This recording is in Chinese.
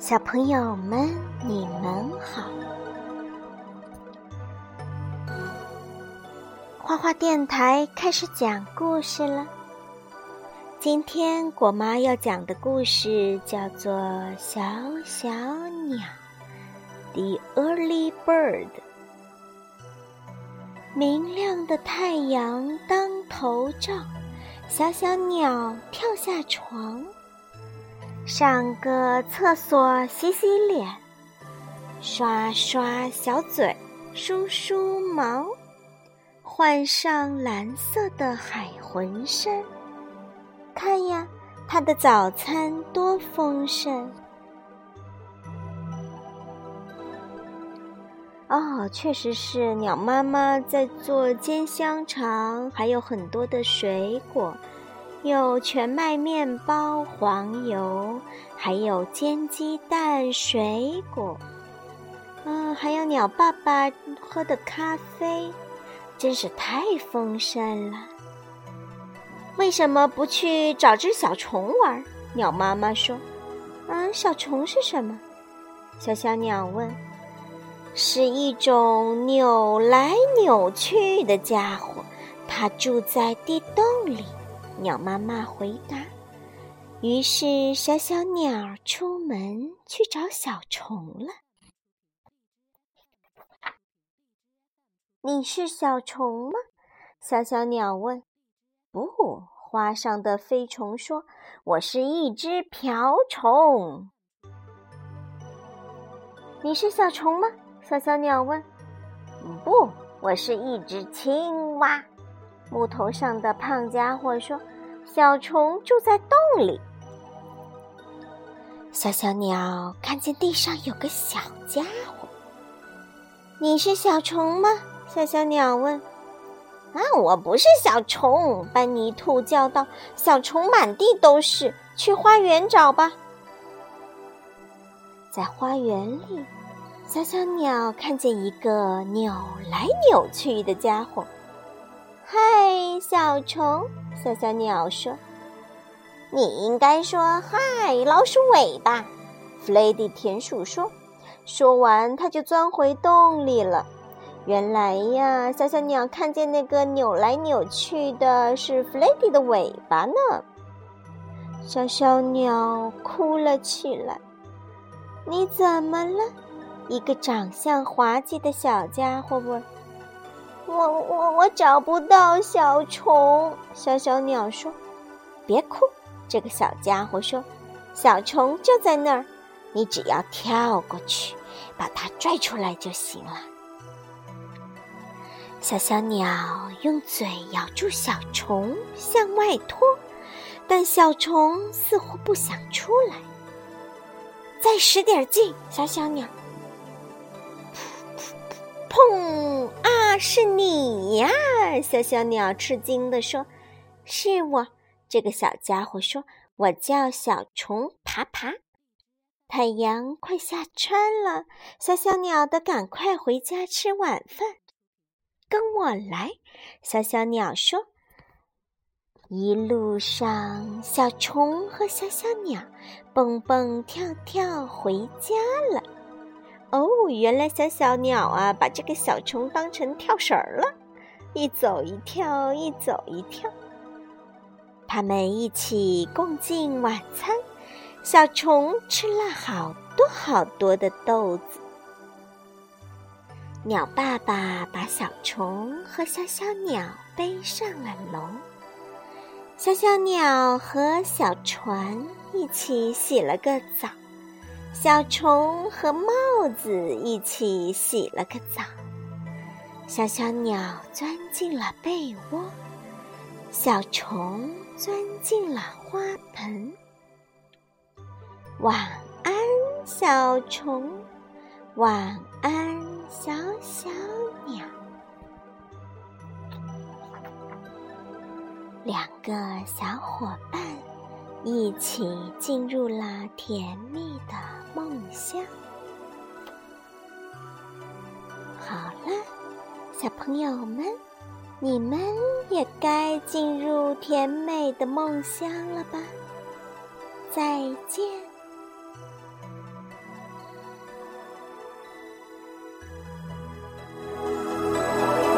小朋友们，你们好！花花电台开始讲故事了。今天果妈要讲的故事叫做《小小鸟》，The Early Bird。明亮的太阳当头照，小小鸟跳下床。上个厕所洗洗脸，刷刷小嘴，梳梳毛，换上蓝色的海魂衫。看呀，它的早餐多丰盛！哦，确实是鸟妈妈在做煎香肠，还有很多的水果。有全麦面包、黄油，还有煎鸡蛋、水果，嗯，还有鸟爸爸喝的咖啡，真是太丰盛了。为什么不去找只小虫玩？鸟妈妈说：“嗯，小虫是什么？”小小鸟问：“是一种扭来扭去的家伙，它住在地洞里。”鸟妈妈回答。于是，小小鸟出门去找小虫了。你是小虫吗？小小鸟问。不，花上的飞虫说：“我是一只瓢虫。”你是小虫吗？小小鸟问。不，我是一只青蛙。木头上的胖家伙说：“小虫住在洞里。”小小鸟看见地上有个小家伙。“你是小虫吗？”小小鸟问。“啊，我不是小虫。”班尼兔叫道，“小虫满地都是，去花园找吧。”在花园里，小小鸟看见一个扭来扭去的家伙。嗨，小虫！小小鸟说：“你应该说嗨，老鼠尾巴。”弗雷迪田鼠说。说完，他就钻回洞里了。原来呀，小小鸟看见那个扭来扭去的是弗雷迪的尾巴呢。小小鸟哭了起来：“你怎么了？”一个长相滑稽的小家伙问。我我我找不到小虫，小小鸟说：“别哭。”这个小家伙说：“小虫就在那儿，你只要跳过去，把它拽出来就行了。”小小鸟用嘴咬住小虫向外拖，但小虫似乎不想出来。再使点劲，小小鸟。砰！是你呀！小小鸟吃惊地说：“是我。”这个小家伙说：“我叫小虫爬爬。”太阳快下山了，小小鸟得赶快回家吃晚饭。跟我来，小小鸟说。一路上，小虫和小小鸟蹦蹦跳跳回家了。原来小小鸟啊，把这个小虫当成跳绳儿了，一走一跳，一走一跳。他们一起共进晚餐，小虫吃了好多好多的豆子。鸟爸爸把小虫和小小鸟背上了楼，小小鸟和小船一起洗了个澡。小虫和帽子一起洗了个澡，小小鸟钻进了被窝，小虫钻进了花盆。晚安，小虫，晚安，小小鸟。两个小伙伴一起进入了甜蜜的。梦乡，好了，小朋友们，你们也该进入甜美的梦乡了吧？再见。